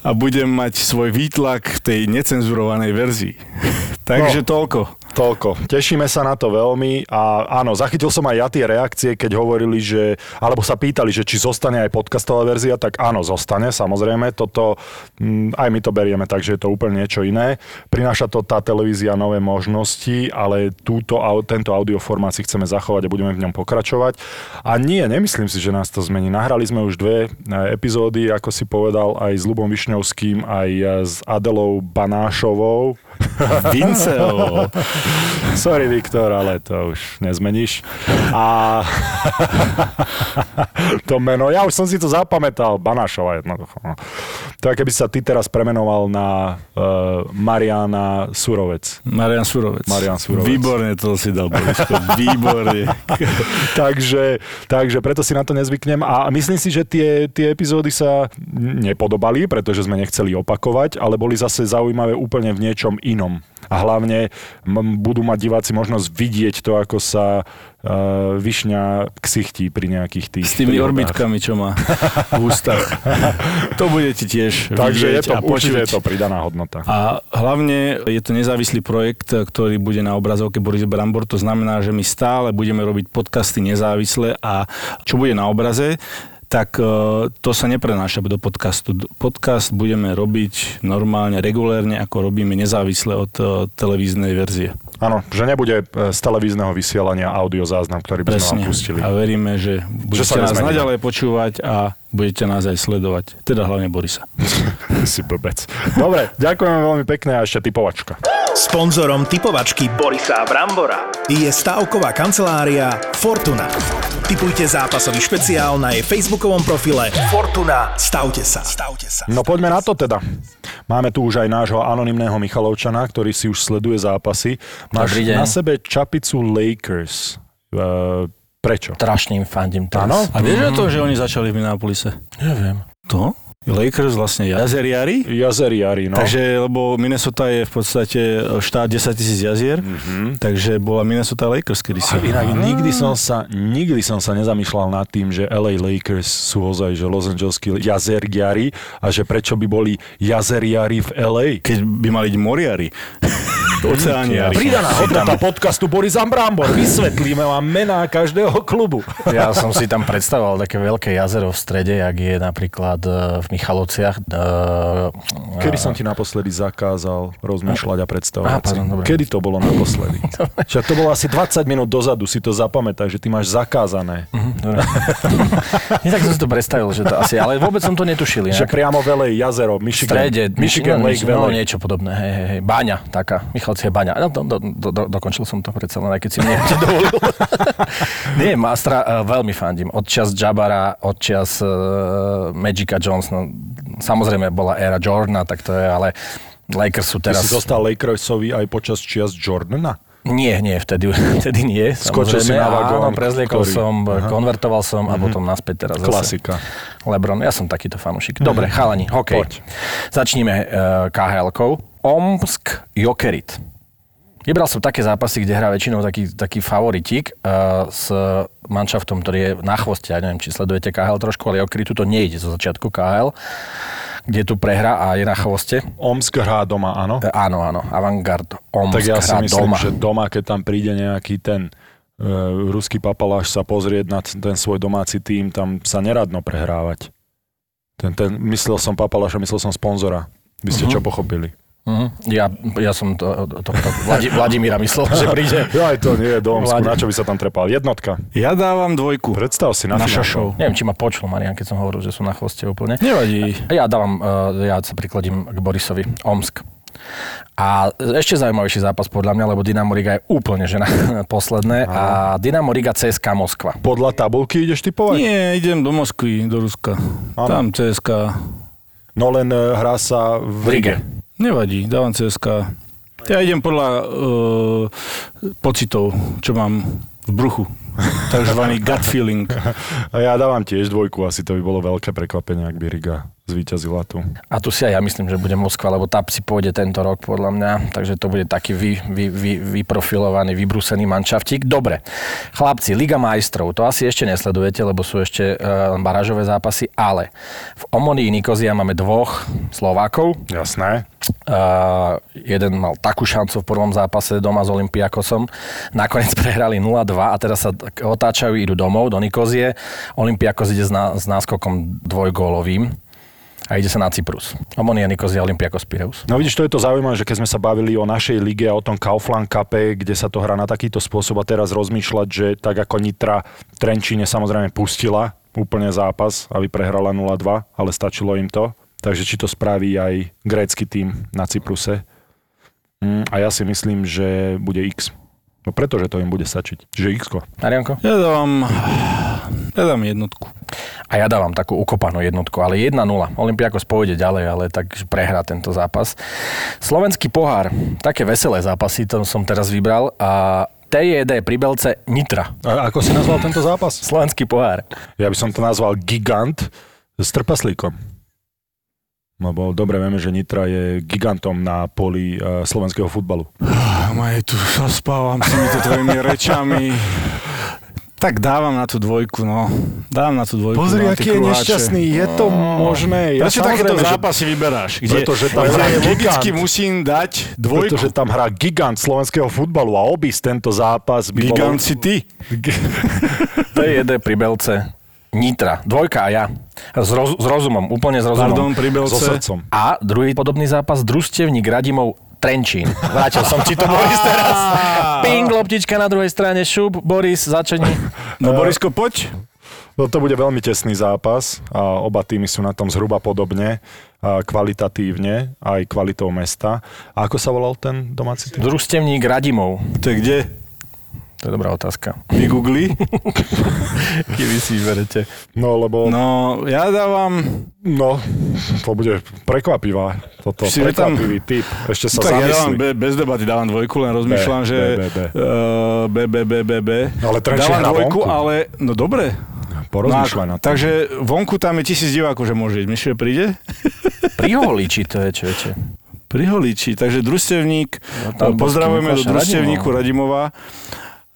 a budem mať svoj výtlak tej necenzurovanej verzii. [laughs] Takže No. toľko. Toľko. Tešíme sa na to veľmi a áno, zachytil som aj ja tie reakcie, keď hovorili, že, alebo sa pýtali, že či zostane aj podcastová verzia, tak áno, zostane, samozrejme. Toto, mm, aj my to berieme, takže je to úplne niečo iné. Prináša to tá televízia nové možnosti, ale túto, tento audioformát si chceme zachovať a budeme v ňom pokračovať. A nie, nemyslím si, že nás to zmení. Nahrali sme už dve e, epizódy, ako si povedal, aj s Lubom Višňovským, aj e, s Adelou Banášovou. [laughs] Vinceo. Sorry, Viktor, ale to už nezmeníš. A [laughs] to meno, ja už som si to zapamätal, Banášova jednoducho. no. To je, keby sa ty teraz premenoval na uh, Mariana Surovec. Marian Surovec. Marian Surovec. Výborne to si dal, Borisko. Výborne. [laughs] takže, takže preto si na to nezvyknem a myslím si, že tie, tie epizódy sa nepodobali, pretože sme nechceli opakovať, ale boli zase zaujímavé úplne v niečom inom. A hlavne m- budú mať diváci možnosť vidieť to, ako sa uh, Višňa ksichtí pri nejakých tých S tými príhodách. orbitkami, čo má v ústach. To budete tiež Takže je to, a určite je to pridaná hodnota. A hlavne je to nezávislý projekt, ktorý bude na obrazovke Boris Brambor. To znamená, že my stále budeme robiť podcasty nezávisle a čo bude na obraze, tak e, to sa neprenáša do podcastu. Podcast budeme robiť normálne, regulérne, ako robíme nezávisle od e, televíznej verzie. Áno, že nebude e, z televízneho vysielania audio záznam, ktorý by sme Presne. vám pustili. A veríme, že budete sa nás naďalej počúvať a budete nás aj sledovať. Teda hlavne Borisa. [laughs] si blbec. Dobre, ďakujeme veľmi pekne a ešte typovačka. Sponzorom typovačky Borisa Brambora je stavková kancelária Fortuna. Typujte zápasový špeciál na jej facebookovom profile Fortuna. Stavte sa. Stavte sa. No poďme na to teda. Máme tu už aj nášho anonymného Michalovčana, ktorý si už sleduje zápasy. Máš na sebe čapicu Lakers. Uh, prečo? Strašne im fandím teraz. Áno? A vieš o to, že oni začali v Minneapolise? Neviem. To? Lakers vlastne jazeriari. Jazeriari, no. Takže, lebo Minnesota je v podstate štát 10 tisíc jazier, mm-hmm. takže bola Minnesota Lakers kedysi. A inak nikdy som sa, nikdy som sa nezamýšľal nad tým, že LA Lakers sú ozaj, že Los Angeleskí jazeriari a že prečo by boli jazeriari v LA. Keď by mali byť moriari. Oceániari. Pridaná hodnota podcastu Boris Ambrambor. Vysvetlíme vám mená každého klubu. Ja som si tam predstavoval také veľké jazero v strede, jak je napríklad e, v Michalovciach. e, Kedy som ti naposledy zakázal rozmýšľať a predstavovať Aha, si? Kedy to bolo naposledy? [laughs] Však to bolo asi 20 minút dozadu, si to zapamätaj, že ty máš zakázané. Dobre. [laughs] Nie, tak som si to predstavil, že to asi, ale vôbec som to netušil. Že Inak. priamo v LA, jazero, Michigan, strede, Michigan no, Lake no, Valley. niečo podobné, hej, hej, hej. Báňa taká, Michalci je Báňa. No, do, do, do, do, dokončil som to predsa len, aj keď si mi niekto [laughs] dovolil. [laughs] Nie, Mastra uh, veľmi fandím. Od čas Jabara, od čas uh, Magica Jones, no, samozrejme bola éra Jordana, tak to je, ale Lakers sú Ty teraz... si zostal Lakersovi aj počas čias Jordana? Nie, nie, vtedy, [laughs] vtedy nie. Skočil si na vagón, Áno, prezliekol ktorý- som, Aha. konvertoval som a potom naspäť teraz zase. Klasika. Lebron, ja som takýto fanúšik. Dobre, chalani, hokej. Poď. Začníme uh, KHL-kou. Omsk Jokerit. Vybral som také zápasy, kde hrá väčšinou taký, taký favoritík uh, s manšaftom, ktorý je na chvoste. Ja neviem, či sledujete KHL trošku, ale Okritu to nejde zo začiatku KHL, kde tu prehra a je na chvoste. Omsk hrá doma, áno? E, áno, áno, Avantgard Omsk Tak ja si myslím, doma. že doma, keď tam príde nejaký ten uh, ruský papaláš sa pozrieť na ten svoj domáci tým, tam sa neradno prehrávať. Ten, ten, myslel som papaláša, myslel som sponzora. Vy ste čo pochopili? Uh-huh. Ja, ja som to, to, to, Vladi, Vladimíra myslel, že príde. [laughs] Ja aj to nie je do Omsku, Vladi. na čo by sa tam trepal? Jednotka. Ja dávam dvojku. Predstav si na, Na šašov. Neviem, či ma počul Marian, keď som hovoril, že sú na chvoste úplne. Nevadí. Ja dávam, uh, ja sa prikladím k Borisovi. Omsk. A ešte zaujímavejší zápas podľa mňa, lebo Dynamo Riga je úplne že na [laughs] posledné a Dynamo Riga CSK Moskva. Podľa tabulky ideš typovať? Nie, idem do Moskvy, do Ruska. Áno. Tam CSK. No len e, hrá sa v V Rige. Rige. Nevadí, dávam CSK. Ja idem podľa uh, pocitov, čo mám v bruchu. Takzvaný gut feeling. A ja dávam tiež dvojku, asi to by bolo veľké prekvapenie, ak by Riga zvíťazila tu. A tu si aj ja myslím, že bude Moskva, lebo tá si pôjde tento rok podľa mňa, takže to bude taký vy, vy, vy, vyprofilovaný, vybrúsený manšaftík. Dobre, chlapci, Liga majstrov, to asi ešte nesledujete, lebo sú ešte uh, barážové zápasy, ale v Omonii Nikozia máme dvoch Slovákov, Jasné. Uh, jeden mal takú šancu v prvom zápase doma s Olympiakosom. Nakoniec [laughs] prehrali 0-2 a teraz sa otáčajú, idú domov do Nikozie. Olympiakos ide s, ná, s náskokom dvojgólovým a ide sa na Cyprus. Omonia Nikozia, Olympiakos Pireus. No vidíš, to je to zaujímavé, že keď sme sa bavili o našej lige a o tom Kaufland Cupe, kde sa to hrá na takýto spôsob a teraz rozmýšľať, že tak ako Nitra Trenčíne samozrejme pustila úplne zápas, aby prehrala 0-2, ale stačilo im to. Takže či to spraví aj grécky tým na Cypruse. Mm, a ja si myslím, že bude X. No pretože to im bude stačiť. Čiže x Marianko? Ja dávam, ja dám jednotku. A ja dávam takú ukopanú jednotku, ale 1-0. Olympiakos pôjde ďalej, ale tak prehrá tento zápas. Slovenský pohár, také veselé zápasy, to som teraz vybral. A TJD pri Belce Nitra. A ako si nazval tento zápas? Slovenský pohár. Ja by som to nazval Gigant s trpaslíkom. Lebo dobre vieme, že Nitra je gigantom na poli uh, slovenského futbalu. Maj, tu rozpávam s týmito tvojimi rečami. Tak dávam na tú dvojku, no. Dávam na tú dvojku. Pozri, no, aký je nešťastný. Je to možné. Prečo takéto zápasy vyberáš? Kde, Pretože tam kde hraje logicky gigant. musím dať dvojku. Pretože tam hrá gigant slovenského futbalu a obísť tento zápas by Gigant bolo... si ty. TJD pri Belce Nitra. Dvojka a ja. S, roz, s rozumom, úplne s rozumom. Pardon, pri So srdcom. A druhý podobný zápas, družstevník Radimov Trenčín. Vrátil som ti to, [laughs] Boris, teraz. Ping, loptička na druhej strane, šup, Boris, začni. No Borisko, poď. No to bude veľmi tesný zápas a oba týmy sú na tom zhruba podobne, a kvalitatívne, aj kvalitou mesta. A ako sa volal ten domáci tým? Družstevník Radimov. To je kde? To je dobrá otázka. Vygoogli. [laughs] Kedy si vyberete. No lebo, no. Ja dávam... no, to bude prekvapivá. Toto Si je tam- prekvapivý typ. Ešte sa tak ja dávam be, bez debaty, dávam dvojku, len rozmýšľam, že... B, B, B. eh, B, B. Ale Trenčín Dávam dvojku, vonku. ale... No dobre. Porozmýšľaj no, na to. Takže vonku tam je tisíc divákov, že môže ísť. Myslíš, že príde? Pri Holiči to je, čo viete. Pri. Takže družstevník, No, bol pozdravujeme do družstevníku Radimova,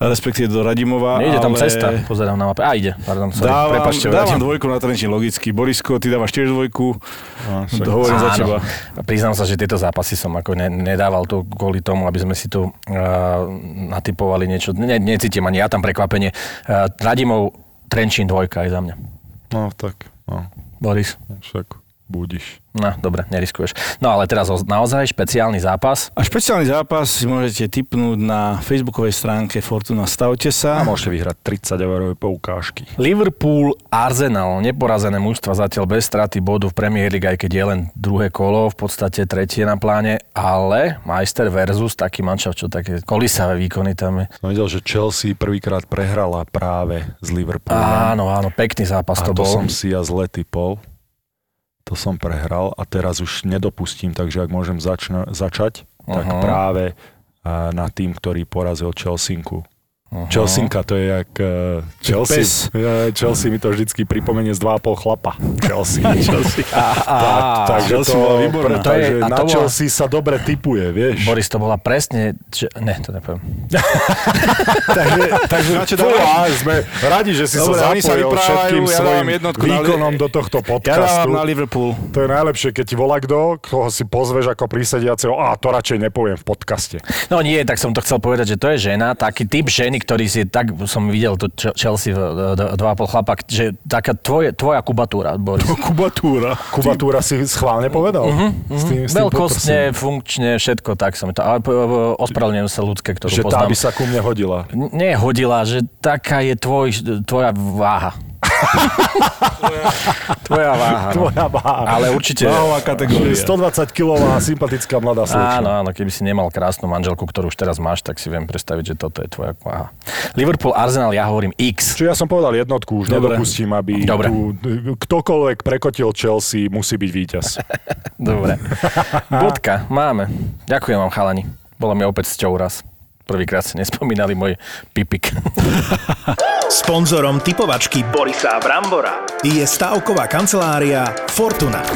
respektíve do Radimova. Nejde tam ale cesta, pozerám na mape. A ide, pardon, sorry, Dávam, prepačte. dávam Radim. dvojku na Trenčín, logicky. Borisko, ty dávaš tiež dvojku. No, však- Hovorím za teba. Priznám sa, že tieto zápasy som ako ne, nedával to kvôli tomu, aby sme si tu uh, natypovali niečo. Ne, necítim ani ja tam prekvapenie. Uh, Radimov Trenčín dvojka aj za mňa. No tak, no, Boris. však budiš. No, dobre, neriskuješ. No ale teraz naozaj špeciálny zápas. A špeciálny zápas si môžete tipnúť na facebookovej stránke Fortuna Stavte A sa. môžete vyhrať 30 eurové poukážky. Liverpool, Arsenal, neporazené mužstva zatiaľ bez straty bodu v Premier League, aj keď je len druhé kolo, v podstate tretie na pláne, ale Majster versus taký manšaft, čo také kolisavé výkony tam je. Som videl, že Chelsea prvýkrát prehrala práve s Liverpoolom. Áno, áno, pekný zápas a to to bol. som si ja zle typol. To som prehral a teraz už nedopustím, takže ak môžem začna, začať, tak Aha. práve na tým, ktorý porazil Chelsinku. Chelsinka, to je jak uh, Chelsea. Pes. Ja, Chelsea mi to vždycky pripomenie z 2,5 chlapa. Chelsea. [laughs] Chelsea. tak, takže Chelsea to, bola výborná. To je- takže a na to bola- Chelsea sa dobre typuje, vieš. Boris, to bola presne... Č- ne, to nepoviem. [laughs] takže, takže Na čo fú, dávaš? á, sme radi, že si Dobre, sa sa zapojil vyprávajú, všetkým ja svojim na li- výkonom do tohto Ja podcastu. dávam na Liverpool. To je najlepšie, keď ti volá kto, koho si pozveš ako prísediaceho, a to radšej nepoviem v podcaste. No nie, tak som to chcel povedať, že to je žena, taký typ ženy, ktorý si, tak som videl to Ch- Chelsea, v- d- dva a pol chlapa, že taká tvoje, tvoja kubatúra, Boris. [laughs] Kubatúra. Kubatúra si schválne povedal. S tým, s tým Veľkostne, funkčne, všetko tak som to. Ale ospravedlňujem sa ľudské, ktorú poprosím. Že tá poznám. by sa ku mne hodila. Nie hodila, že taká je tvoj, tvoja váha. [laughs] tvoja váha. No. Tvoja váha. Ale určite... Váhová kategória. 120 kilová sympatická mladá slečna. Áno, áno, keby si nemal krásnu manželku, ktorú už teraz máš, tak si viem predstaviť, že toto je tvoja váha. Liverpool, Arsenal, ja hovorím X. Čiže ja som povedal jednotku, už Dobre. nedopustím, aby Dobre. tu ktokoľvek prekotil Chelsea, musí byť víťaz. [laughs] Dobre. [laughs] Bodka, máme. Ďakujem vám, chalani. Bolo mi opäť cťou raz. Prvýkrát ste nespomínali môj pipik. [laughs] Sponzorom typovačky Borisa Brambora je stavková kancelária Fortuna.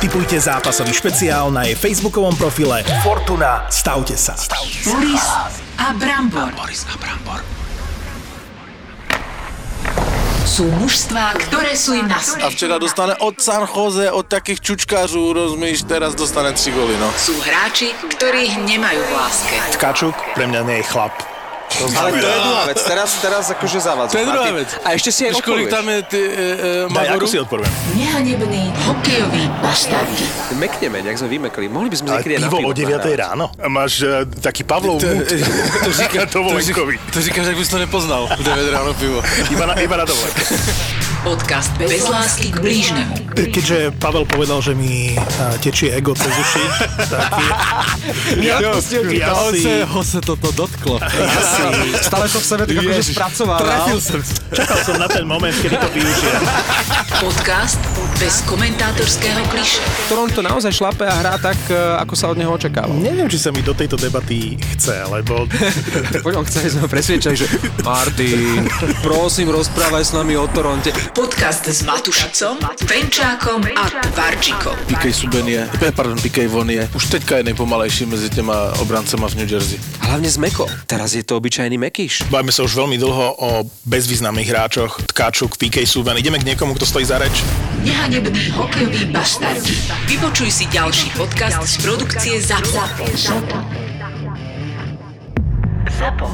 Typujte zápasový špeciál na jej facebookovom profile Fortuna. Stavte sa. Boris a Brambor. Sú mužstvá, ktoré sú im na A včera dostane od San Jose, od takých čučkářů, rozumíš, teraz dostane 3 góly, no. Sú hráči, ktorých nemajú v láske. Tkačuk pre mňa nie je chlap. Ale to je druhá vec, teraz, teraz akože zavádzaš. To je druhá vec. A ešte si aj Víš, kolik tam je ty, e, e, Daj, ako si odporujem? Nehanebný hokejový baštardi. Mekneme, jak sme vymekli. Mohli by sme niekedy aj na pivo o pivo 9 nahrávať. ráno. Máš uh, taký Pavlov To, mood. [laughs] [laughs] to, říká, to, Dovolenkový. říká, to říkáš, jak bys to nepoznal. 9 ráno pivo. Iba na, iba na dovolenke. [laughs] Podcast bez lásky k blížnemu. Keďže Pavel povedal, že mi tečie ego cez uši, [laughs] tak ja, ja, ja, si, ho se toto dotklo. [laughs] Stále to v sebe tak akože spracoval. Trafil som. čakal som na ten moment, kedy to využijem. Podcast bez komentátorského kliše. Toronto naozaj šlape a hrá tak, e, ako sa od neho očakáva. Neviem, či sa mi do tejto debaty chce, lebo [laughs] Poďom, chceli sme ho presviečať, že Martin, prosím, rozprávaj s nami o Toronte. Podcast s Matušicom, Penčákom a Tvarčikom. Pikej Suben je, eh, pardon, Pikej Von je už teďka je nejpomalejší mezi těma obrancema v New Jersey. Hlavne z Meko. Teraz je to obyčajný Mekíš. bavíme sa už veľmi dlho o bezvýznamných hráčoch. Tkáčuk, PK Subban. Ideme k niekomu, kto stojí za reč. Nehanebný hokejový baštardi. Vypočuj si ďalší podcast z produkcie ZAPO. ZAPO. ZAPO.